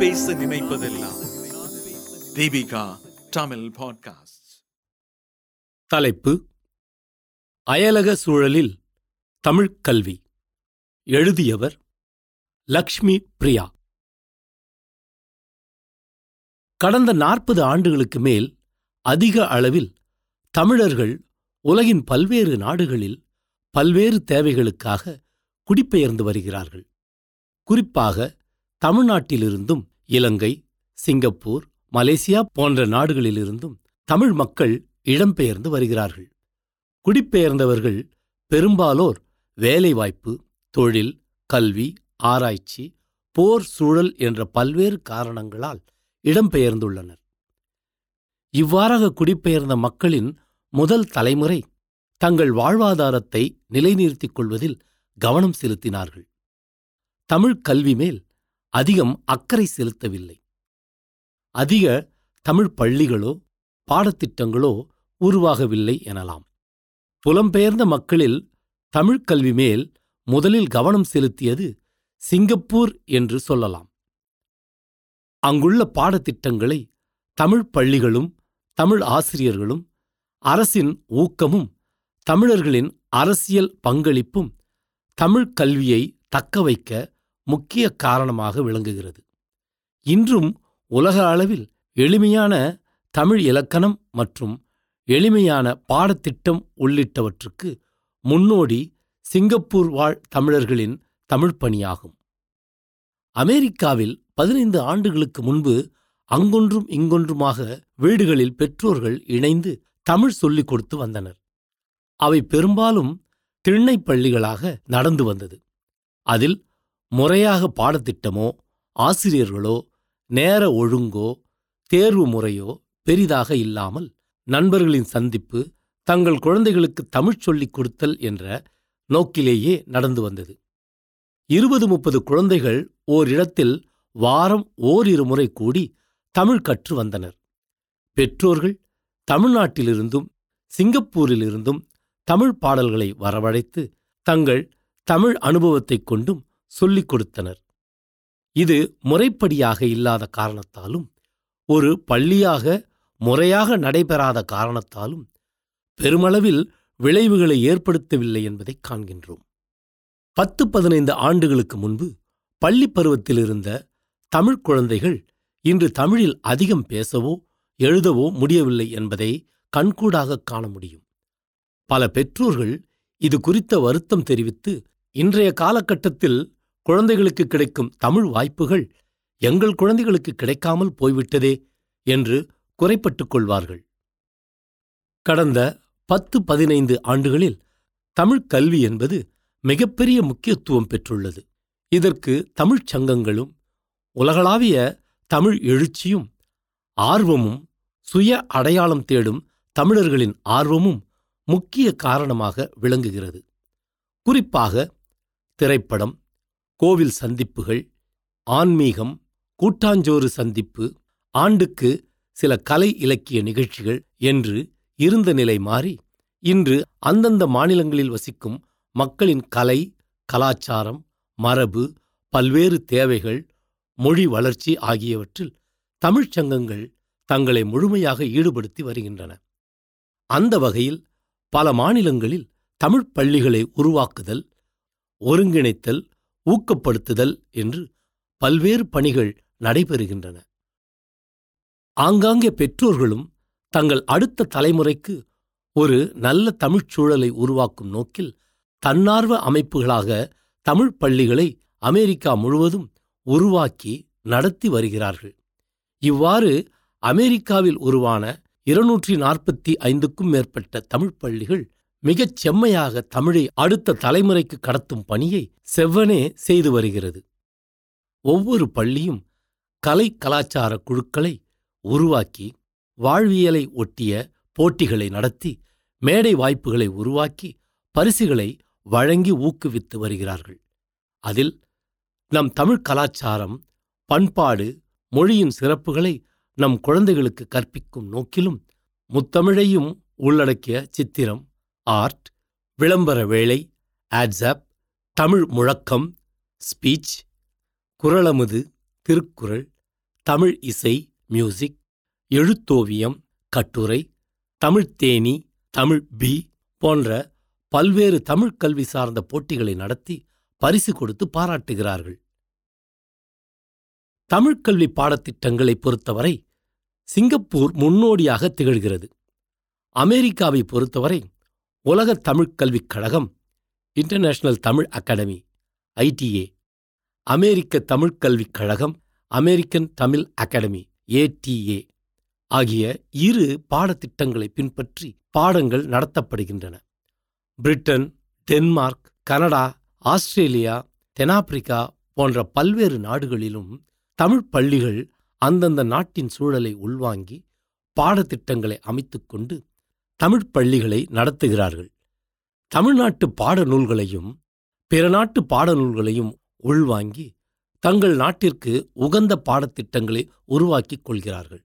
பேச நினைப்பதெல்லாம். தீபிகா தமிழ் பாட்காஸ்ட் தலைப்பு அயலக சூழலில் தமிழ்க் கல்வி. எழுதியவர் லக்ஷ்மி பிரியா. கடந்த நாற்பது ஆண்டுகளுக்கு மேல் அதிக அளவில் தமிழர்கள் உலகின் பல்வேறு நாடுகளில் பல்வேறு தேவைகளுக்காக குடிபெயர்ந்து வருகிறார்கள். குறிப்பாக தமிழ்நாட்டிலிருந்தும் இலங்கை சிங்கப்பூர் மலேசியா போன்ற நாடுகளிலிருந்தும் தமிழ் மக்கள் இடம்பெயர்ந்து வருகிறார்கள். குடிபெயர்ந்தவர்கள் பெரும்பாலோர் வேலைவாய்ப்பு தொழில் கல்வி ஆராய்ச்சி போர் சூழல் என்ற பல்வேறு காரணங்களால் இடம்பெயர்ந்துள்ளனர். இவ்வாறாக குடிபெயர்ந்த மக்களின் முதல் தலைமுறை தங்கள் வாழ்வாதாரத்தை நிலைநிறுத்திக் கொள்வதில் கவனம் செலுத்தினார்கள். தமிழ் கல்வி மேல் அதிகம் அக்கறை செலுத்தவில்லை. அதிக தமிழ் பள்ளிகளோ பாடத்திட்டங்களோ உருவாகவில்லை எனலாம். புலம்பெயர்ந்த மக்களில் தமிழ்க் கல்வி மேல் முதலில் கவனம் செலுத்தியது சிங்கப்பூர் என்று சொல்லலாம். அங்குள்ள பாடத்திட்டங்களை தமிழ் பள்ளிகளும் தமிழ் ஆசிரியர்களும் அரசின் ஊக்கமும் தமிழர்களின் அரசியல் பங்களிப்பும் தமிழ்க் கல்வியை தக்கவைக்க முக்கிய காரணமாக விளங்குகிறது. இன்றும் உலக அளவில் எளிமையான தமிழ் இலக்கணம் மற்றும் எளிமையான பாடத்திட்டம் உள்ளிட்டவற்றுக்கு முன்னோடி சிங்கப்பூர் வாழ் தமிழர்களின் தமிழ் பணியாகும். அமெரிக்காவில் பதினைந்து ஆண்டுகளுக்கு முன்பு அங்கொன்றும் இங்கொன்றுமாக வீடுகளில் பெற்றோர்கள் இணைந்து தமிழ் சொல்லிக் கொடுத்து வந்தனர். அவை பெரும்பாலும் திண்ணைப் பள்ளிகளாக நடந்து வந்தது. அதில் முறையாக பாடத்திட்டமோ ஆசிரியர்களோ நேர ஒழுங்கோ தேர்வு முறையோ பெரிதாக இல்லாமல் நண்பர்களின் சந்திப்பு தங்கள் குழந்தைகளுக்கு தமிழ் சொல்லிக் கொடுத்தல் என்ற நோக்கிலேயே நடந்து வந்தது. இருபது முப்பது குழந்தைகள் ஓரிடத்தில் வாரம் ஓரிரு முறை கூடி தமிழ் கற்று வந்தனர். பெற்றோர்கள் தமிழ்நாட்டிலிருந்தும் சிங்கப்பூரிலிருந்தும் தமிழ் பாடல்களை வரவழைத்து தங்கள் தமிழ் அனுபவத்தைக் கொண்டும் சொல்லிக் கொடுத்தனர். இது முறைப்படியாக இல்லாத காரணத்தாலும் ஒரு பள்ளியாக முறையாக நடைபெறாத காரணத்தாலும் பெருமளவில் விளைவுகளை ஏற்படுத்தவில்லை என்பதைக் காண்கின்றோம். பத்து பதினைந்து ஆண்டுகளுக்கு முன்பு பள்ளிப் பருவத்தில் இருந்த தமிழ் குழந்தைகள் இன்று தமிழில் அதிகம் பேசவோ எழுதவோ முடியவில்லை என்பதை கண்கூடாகக் காண முடியும். பல பெற்றோர்கள் இது குறித்த வருத்தம் தெரிவித்து இன்றைய காலகட்டத்தில் குழந்தைகளுக்கு கிடைக்கும் தமிழ் வாய்ப்புகள் எங்கள் குழந்தைகளுக்கு கிடைக்காமல் போய்விட்டதே என்று குறைப்பட்டுக் கொள்வார்கள். கடந்த பத்து பதினைந்து ஆண்டுகளில் தமிழ்க் கல்வி என்பது மிகப்பெரிய முக்கியத்துவம் பெற்றுள்ளது. இதற்கு தமிழ்ச் சங்கங்களும் உலகளாவிய தமிழ் எழுச்சியும் ஆர்வமும் சுய அடையாளம் தேடும் தமிழர்களின் ஆர்வமும் முக்கிய காரணமாக விளங்குகிறது. குறிப்பாக திரைப்படம் கோவில் சந்திப்புகள் ஆன்மீகம் கூட்டாஞ்சோறு சந்திப்பு ஆண்டுக்கு சில கலை இலக்கிய நிகழ்ச்சிகள் என்று இருந்த நிலை மாறி இன்று அந்தந்த மாநிலங்களில் வசிக்கும் மக்களின் கலை கலாச்சாரம் மரபு பல்வேறு தேவைகள் மொழி வளர்ச்சி ஆகியவற்றில் தமிழ்ச் சங்கங்கள் தங்களை முழுமையாக ஈடுபடுத்தி வருகின்றன. அந்த வகையில் பல மாநிலங்களில் தமிழ்ப் பள்ளிகளை உருவாக்குதல் ஒருங்கிணைத்தல் ஊக்கப்படுத்துதல் என்று பல்வேறு பணிகள் நடைபெறுகின்றன. ஆங்காங்கே பெற்றோர்களும் தங்கள் அடுத்த தலைமுறைக்கு ஒரு நல்ல தமிழ்ச் சூழலை உருவாக்கும் நோக்கில் தன்னார்வ அமைப்புகளாக தமிழ் பள்ளிகளை அமெரிக்கா முழுவதும் உருவாக்கி நடத்தி வருகிறார்கள். இவ்வாறு அமெரிக்காவில் உருவான இருநூற்றி நாற்பத்தி ஐந்துக்கும் மேற்பட்ட தமிழ் பள்ளிகள் மிகச் செம்மையாக தமிழை அடுத்த தலைமுறைக்கு கடத்தும் பணியை செவ்வனே செய்து வருகிறது. ஒவ்வொரு பள்ளியும் கலை கலாச்சார குழுக்களை உருவாக்கி வாழ்வியலை ஒட்டிய போட்டிகளை நடத்தி மேடை வாய்ப்புகளை உருவாக்கி பரிசுகளை வழங்கி ஊக்குவித்து வருகிறார்கள். அதில் நம் தமிழ் கலாச்சாரம் பண்பாடு மொழியின் சிறப்புகளை நம் குழந்தைகளுக்கு கற்பிக்கும் நோக்கிலும் முத்தமிழையும் உள்ளடக்கிய சித்திரம் ஆர்ட் விளம்பர வேலை ஆட்ஸாப் தமிழ் முழக்கம் ஸ்பீச் குரலமுது திருக்குறள் தமிழ் இசை மியூசிக் எழுத்தோவியம் கட்டுரை தமிழ்த் தேனி தமிழ் பி போன்ற பல்வேறு தமிழ் கல்வி சார்ந்த போட்டிகளை நடத்தி பரிசு கொடுத்து பாராட்டுகிறார்கள். தமிழ்க்கல்வி பாடத்திட்டங்களை பொறுத்தவரை சிங்கப்பூர் முன்னோடியாக திகழ்கிறது. அமெரிக்காவை பொறுத்தவரை உலக தமிழ்க் கல்விக் கழகம் இன்டர்நேஷனல் தமிழ் அகாடமி ஐடிஏ அமெரிக்க தமிழ்க் கல்விக் கழகம் அமெரிக்கன் தமிழ் அகாடமி ஏடிஏ ஆகிய இரு பாடத்திட்டங்களை பின்பற்றி பாடங்கள் நடத்தப்படுகின்றன. பிரிட்டன் டென்மார்க் கனடா ஆஸ்திரேலியா தென்னாப்பிரிக்கா போன்ற பல்வேறு நாடுகளிலும் தமிழ் பள்ளிகள் அந்தந்த நாட்டின் சூழலை உள்வாங்கி பாடத்திட்டங்களை அமைத்துக்கொண்டு தமிழ்ப் பள்ளிகளை நடத்துகிறார்கள். தமிழ்நாட்டு பாடநூல்களையும் பிற நாட்டு பாடநூல்களையும் உள்வாங்கி தங்கள் நாட்டிற்கு உகந்த பாடத்திட்டங்களை உருவாக்கிக் கொள்கிறார்கள்.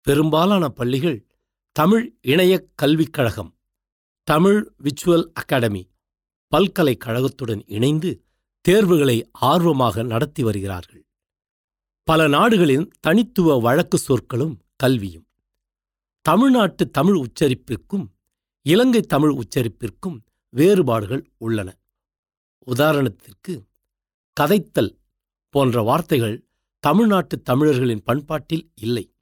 பெரும்பாலான பள்ளிகள் தமிழ் இணையக் கல்விக் கழகம் தமிழ் விச்சுவல் அகாடமி பல்கலைக்கழகத்துடன் இணைந்து தேர்வுகளை ஆர்வமாக நடத்தி வருகிறார்கள். பல நாடுகளின் தனித்துவ வழக்கு சொற்களும் கல்வியும். தமிழ்நாட்டு தமிழ் உச்சரிப்பிற்கும் இலங்கை தமிழ் உச்சரிப்பிற்கும் வேறுபாடுகள் உள்ளன. உதாரணத்திற்கு கதைத்தல் போன்ற வார்த்தைகள் தமிழ்நாட்டு தமிழர்களின் பண்பாட்டில் இல்லை.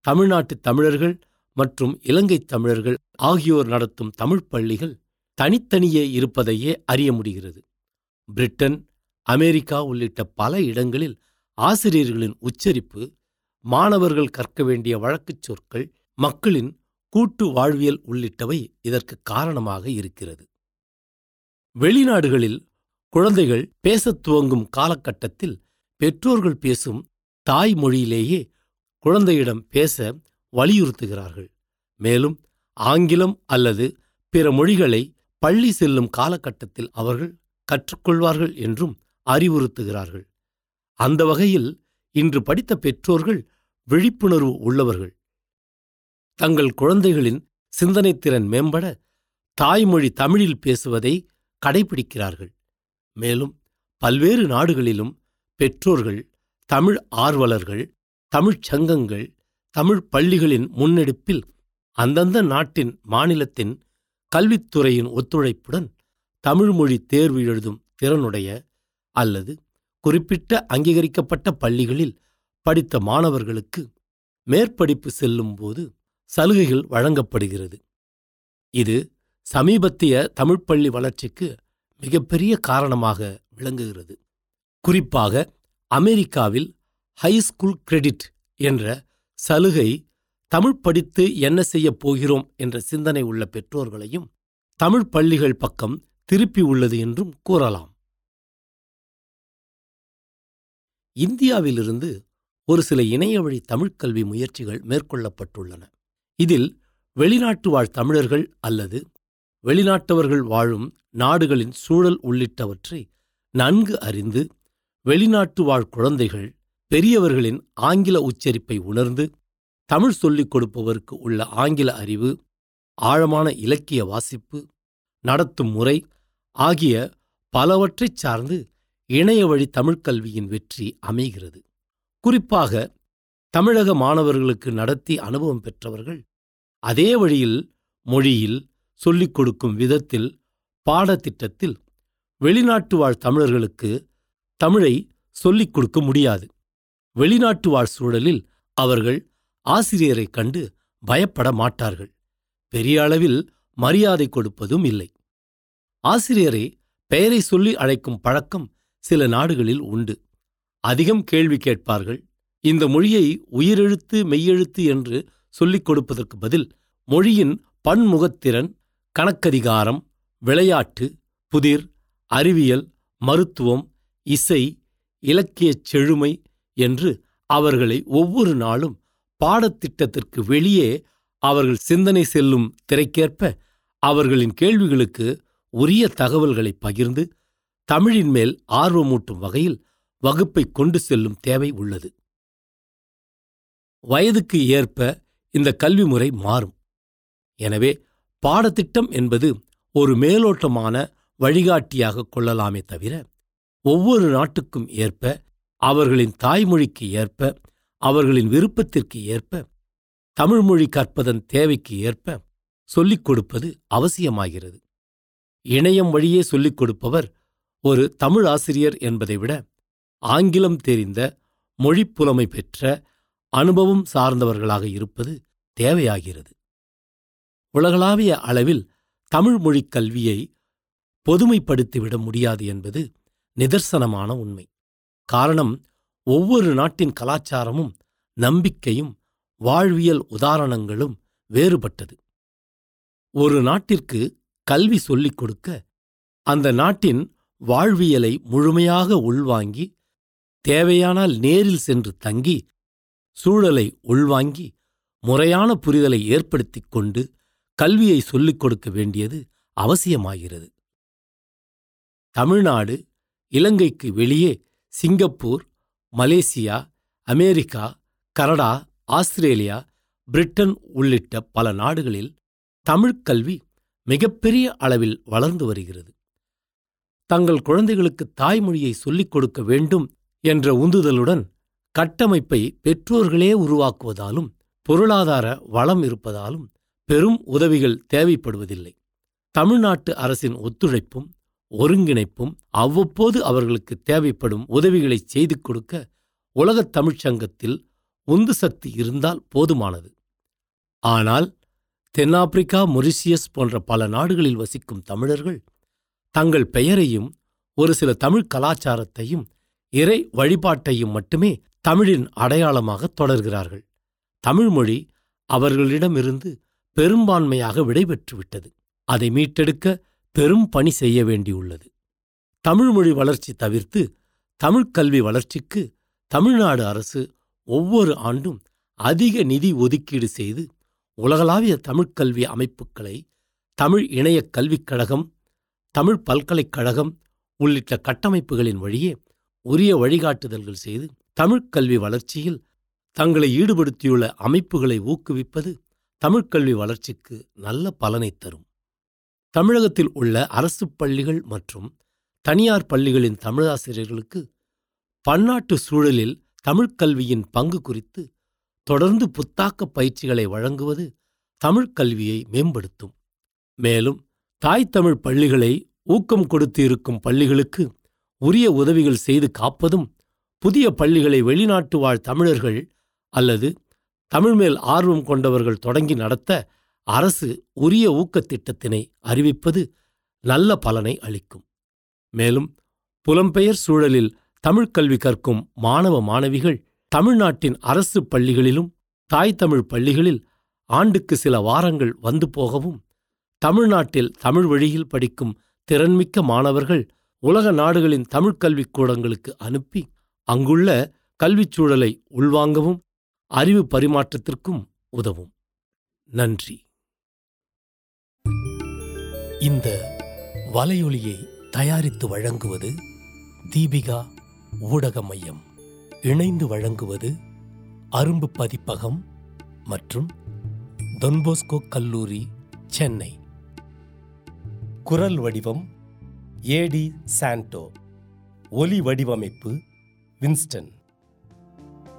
தமிழ்நாட்டு தமிழர்கள் மற்றும் இலங்கை தமிழர்கள் ஆகியோர் நடத்தும் தமிழ்ப் பள்ளிகள் தனித்தனியே இருப்பதையே அறிய முடிகிறது. பிரிட்டன் அமெரிக்கா உள்ளிட்ட பல இடங்களில் ஆசிரியர்களின் உச்சரிப்பு மாணவர்கள் கற்க வேண்டிய வழக்குச் சொற்கள் மக்களின் கூட்டு வாழ்வியல் உள்ளிட்டவை இதற்கு காரணமாக இருக்கிறது. வெளிநாடுகளில் குழந்தைகள் பேசத் துவங்கும் காலகட்டத்தில் பெற்றோர்கள் பேசும் தாய்மொழியிலேயே குழந்தையிடம் பேச வலியுறுத்துகிறார்கள். மேலும் ஆங்கிலம் அல்லது பிற மொழிகளை பள்ளி செல்லும் காலகட்டத்தில் அவர்கள் கற்றுக்கொள்வார்கள் என்றும் அறிவுறுத்துகிறார்கள். அந்த வகையில் இன்று படித்த பெற்றோர்கள் விழிப்புணர்வு உள்ளவர்கள். தங்கள் குழந்தைகளின் சிந்தனைத்திறன் மேம்பட தாய்மொழி தமிழில் பேசுவதை கடைபிடிக்கிறார்கள். மேலும் பல்வேறு நாடுகளிலும் பெற்றோர்கள் தமிழ் ஆர்வலர்கள் தமிழ்ச் சங்கங்கள் தமிழ் பள்ளிகளின் முன்னெடுப்பில் அந்தந்த நாட்டின் மாநிலத்தின் கல்வித்துறையின் ஒத்துழைப்புடன் தமிழ்மொழி தேர்வு எழுதும் திறனுடைய அல்லது குறிப்பிட்ட அங்கீகரிக்கப்பட்ட பள்ளிகளில் படித்த மாணவர்களுக்கு மேற்படிப்பு செல்லும்போது சலுகைகள் வழங்கப்படுகிறது. இது சமீபத்திய தமிழ்ப்பள்ளி வளர்ச்சிக்கு மிகப்பெரிய காரணமாக விளங்குகிறது. குறிப்பாக அமெரிக்காவில் ஹைஸ்கூல் கிரெடிட் என்ற சலுகை தமிழ் படித்து என்ன செய்யப் போகிறோம் என்ற சிந்தனை உள்ள பெற்றோர்களையும் தமிழ் பள்ளிகள் பக்கம் திருப்பி உள்ளது என்றும் கூறலாம். இந்தியாவிலிருந்து ஒரு சில இணையவழி தமிழ்க் கல்வி முயற்சிகள் மேற்கொள்ளப்பட்டுள்ளன. இதில் வெளிநாட்டு வாழ் தமிழர்கள் அல்லது வெளிநாட்டவர்கள் வாழும் நாடுகளின் சூழல் உள்ளிட்டவற்றை நன்கு அறிந்து வெளிநாட்டு வாழ் குழந்தைகள் பெரியவர்களின் ஆங்கில உச்சரிப்பை உணர்ந்து தமிழ் சொல்லிக் கொடுப்பவருக்கு உள்ள ஆங்கில அறிவு ஆழமான இலக்கிய வாசிப்பு நடத்தும் முறை ஆகிய பலவற்றைச் சார்ந்து இணையவழி தமிழ்க் கல்வியின் வெற்றி அமைகிறது. குறிப்பாக தமிழக மாணவர்களுக்கு நடத்தி அனுபவம் பெற்றவர்கள் அதே வழியில் மொழியில் சொல்லிக் கொடுக்கும் விதத்தில் பாடத்திட்டத்தில் வெளிநாட்டு வாழ் தமிழர்களுக்கு தமிழை சொல்லிக் கொடுக்க முடியாது. வெளிநாட்டு வாழ் சூழலில் அவர்கள் ஆசிரியரைக் கண்டு பயப்பட மாட்டார்கள். பெரிய அளவில் மரியாதை கொடுப்பதும் இல்லை. ஆசிரியரை பெயரை சொல்லி அழைக்கும் பழக்கம் சில நாடுகளில் உண்டு. அதிகம் கேள்வி கேட்பார்கள். இந்த மொழியை உயிரெழுத்து மெய்யெழுத்து என்று சொல்லிக் கொடுப்பதற்கு பதில் மொழியின் பன்முகத்திறன் கணக்கதிகாரம் விளையாட்டு புதிர் அறிவியல் மருத்துவம் இசை இலக்கியச் செழுமை என்று அவர்களை ஒவ்வொரு நாளும் பாடத்திட்டத்திற்கு வெளியே அவர்கள் சிந்தனை செல்லும் திரைக்கேற்ப அவர்களின் கேள்விகளுக்கு உரிய தகவல்களை பகிர்ந்து தமிழின் மேல் ஆர்வமூட்டும் வகையில் வகுப்பை கொண்டு செல்லும் தேவை உள்ளது. வயதுக்கு ஏற்ப இந்த கல்வி முறை மாறும். எனவே பாடத்திட்டம் என்பது ஒரு மேலோட்டமான வழிகாட்டியாக கொள்ளலாமே தவிர ஒவ்வொரு நாட்டுக்கும் ஏற்ப அவர்களின் தாய்மொழிக்கு ஏற்ப அவர்களின் விருப்பத்திற்கு ஏற்ப தமிழ்மொழி கற்பதன் தேவைக்கு ஏற்ப சொல்லிக் கொடுப்பது அவசியமாகிறது. இணையம் வழியே சொல்லிக் கொடுப்பவர் ஒரு தமிழ் ஆசிரியர் என்பதை விட ஆங்கிலம் தெரிந்த மொழிப்புலமை பெற்ற அனுபவம் சார்ந்தவர்களாக இருப்பது தேவையாகிறது. உலகளாவிய அளவில் தமிழ் மொழிக் கல்வியை பொதுமைப்படுத்திவிட முடியாது என்பது நிதர்சனமான உண்மை. காரணம் ஒவ்வொரு நாட்டின் கலாச்சாரமும் நம்பிக்கையும் வாழ்வியல் உதாரணங்களும் வேறுபட்டது. ஒரு நாட்டிற்கு கல்வி சொல்லிக் கொடுக்க அந்த நாட்டின் வாழ்வியலை முழுமையாக உள்வாங்கி தேவையானால் நேரில் சென்று தங்கி சூழலை உள்வாங்கி முறையான புரிதலை ஏற்படுத்திக் கொண்டு கல்வியை சொல்லிக் கொடுக்க வேண்டியது அவசியமாகிறது. தமிழ்நாடு இலங்கைக்கு வெளியே Singapore Malaysia America Canada Australia Britain உள்ளிட்ட பல நாடுகளில் தமிழ்க் கல்வி மிகப்பெரிய அளவில் வளர்ந்து வருகிறது. தங்கள் குழந்தைகளுக்கு தாய்மொழியை சொல்லிக் கொடுக்க வேண்டும் என்ற உந்துதலுடன் கட்டமைப்பை பெற்றோர்களே உருவாக்குவதாலும் பொருளாதார வளம் இருப்பதாலும் பெரும் உதவிகள் தேவைப்படுவதில்லை. தமிழ்நாட்டு அரசின் ஒத்துழைப்பும் ஒருங்கிணைப்பும் அவ்வப்போது அவர்களுக்கு தேவைப்படும் உதவிகளை செய்து கொடுக்க உலகத் தமிழ்ச் சங்கத்தில் உந்து சக்தி இருந்தால் போதுமானது. ஆனால் தென்னாப்பிரிக்கா மொரிசியஸ் போன்ற பல நாடுகளில் வசிக்கும் தமிழர்கள் தங்கள் பெயரையும் ஒரு சில தமிழ் கலாச்சாரத்தையும் இறை வழிபாட்டையும் மட்டுமே தமிழின் அடையாளமாக தொடர்கிறார்கள். தமிழ்மொழி அவர்களிடமிருந்து பெரும்பான்மையாக விடைபெற்றுவிட்டது. அதை மீட்டெடுக்க பெரும் பணி செய்ய வேண்டியுள்ளது. தமிழ்மொழி வளர்ச்சி தவிர்த்து தமிழ்க் கல்வி வளர்ச்சிக்கு தமிழ்நாடு அரசு ஒவ்வொரு ஆண்டும் அதிக நிதி ஒதுக்கீடு செய்து உலகளாவிய தமிழ்க் கல்வி அமைப்புகளை தமிழ் இணையக் கல்விக் கழகம் தமிழ் பல்கலைக்கழகம் உள்ளிட்ட கட்டமைப்புகளின் வழியே உரிய வழிகாட்டுதல்கள் செய்து தமிழ்க் கல்வி வளர்ச்சியில் தங்களை ஈடுபடுத்தியுள்ள அமைப்புகளை ஊக்குவிப்பது தமிழ்க் கல்வி வளர்ச்சிக்கு நல்ல பலனை தரும். தமிழகத்தில் உள்ள அரசுப் பள்ளிகள் மற்றும் தனியார் பள்ளிகளின் தமிழாசிரியர்களுக்கு பன்னாட்டு சூழலில் தமிழ்க் கல்வியின் பங்கு குறித்து தொடர்ந்து புத்தாக்க பயிற்சிகளை வழங்குவது தமிழ்க் கல்வியை மேம்படுத்தும். மேலும் தாய் தமிழ் பள்ளிகளை ஊக்கம் கொடுத்து இருக்கும் பள்ளிகளுக்கு உரிய உதவிகள் செய்து காப்பதும் புதிய பள்ளிகளை வெளிநாட்டு வாழ் தமிழர்கள் அல்லது தமிழ் மேல் ஆர்வம் கொண்டவர்கள் தொடங்கி நடத்த அரசு உரிய ஊக்கத் திட்டத்தினை அறிவிப்பது நல்ல பலனை அளிக்கும். மேலும் புலம்பெயர் சூழலில் தமிழ்க் கல்வி கற்கும் மாணவ மாணவிகள் தமிழ்நாட்டின் அரசு பள்ளிகளிலும் தாய் தமிழ் பள்ளிகளில் ஆண்டுக்கு சில வாரங்கள் வந்து போகவும் தமிழ்நாட்டில் தமிழ் வழியில் படிக்கும் திறன்மிக்க மாணவர்கள் உலக நாடுகளின் தமிழ்க் கல்விக் கூடங்களுக்கு அனுப்பி அங்குள்ள கல்விச் சூழலை உள்வாங்கவும் அறிவு பரிமாற்றத்திற்கும் உதவும். நன்றி. இந்த வலையொலியை தயாரித்து வழங்குவது தீபிகா ஊடக மையம் இணைந்து வழங்குவது அரும்பு பதிப்பகம் மற்றும் தொன்போஸ்கோ கல்லூரி சென்னை. குரல் வடிவம் ஏடி சாண்டோ. ஒலி வடிவமைப்பு வின்ஸ்டன்.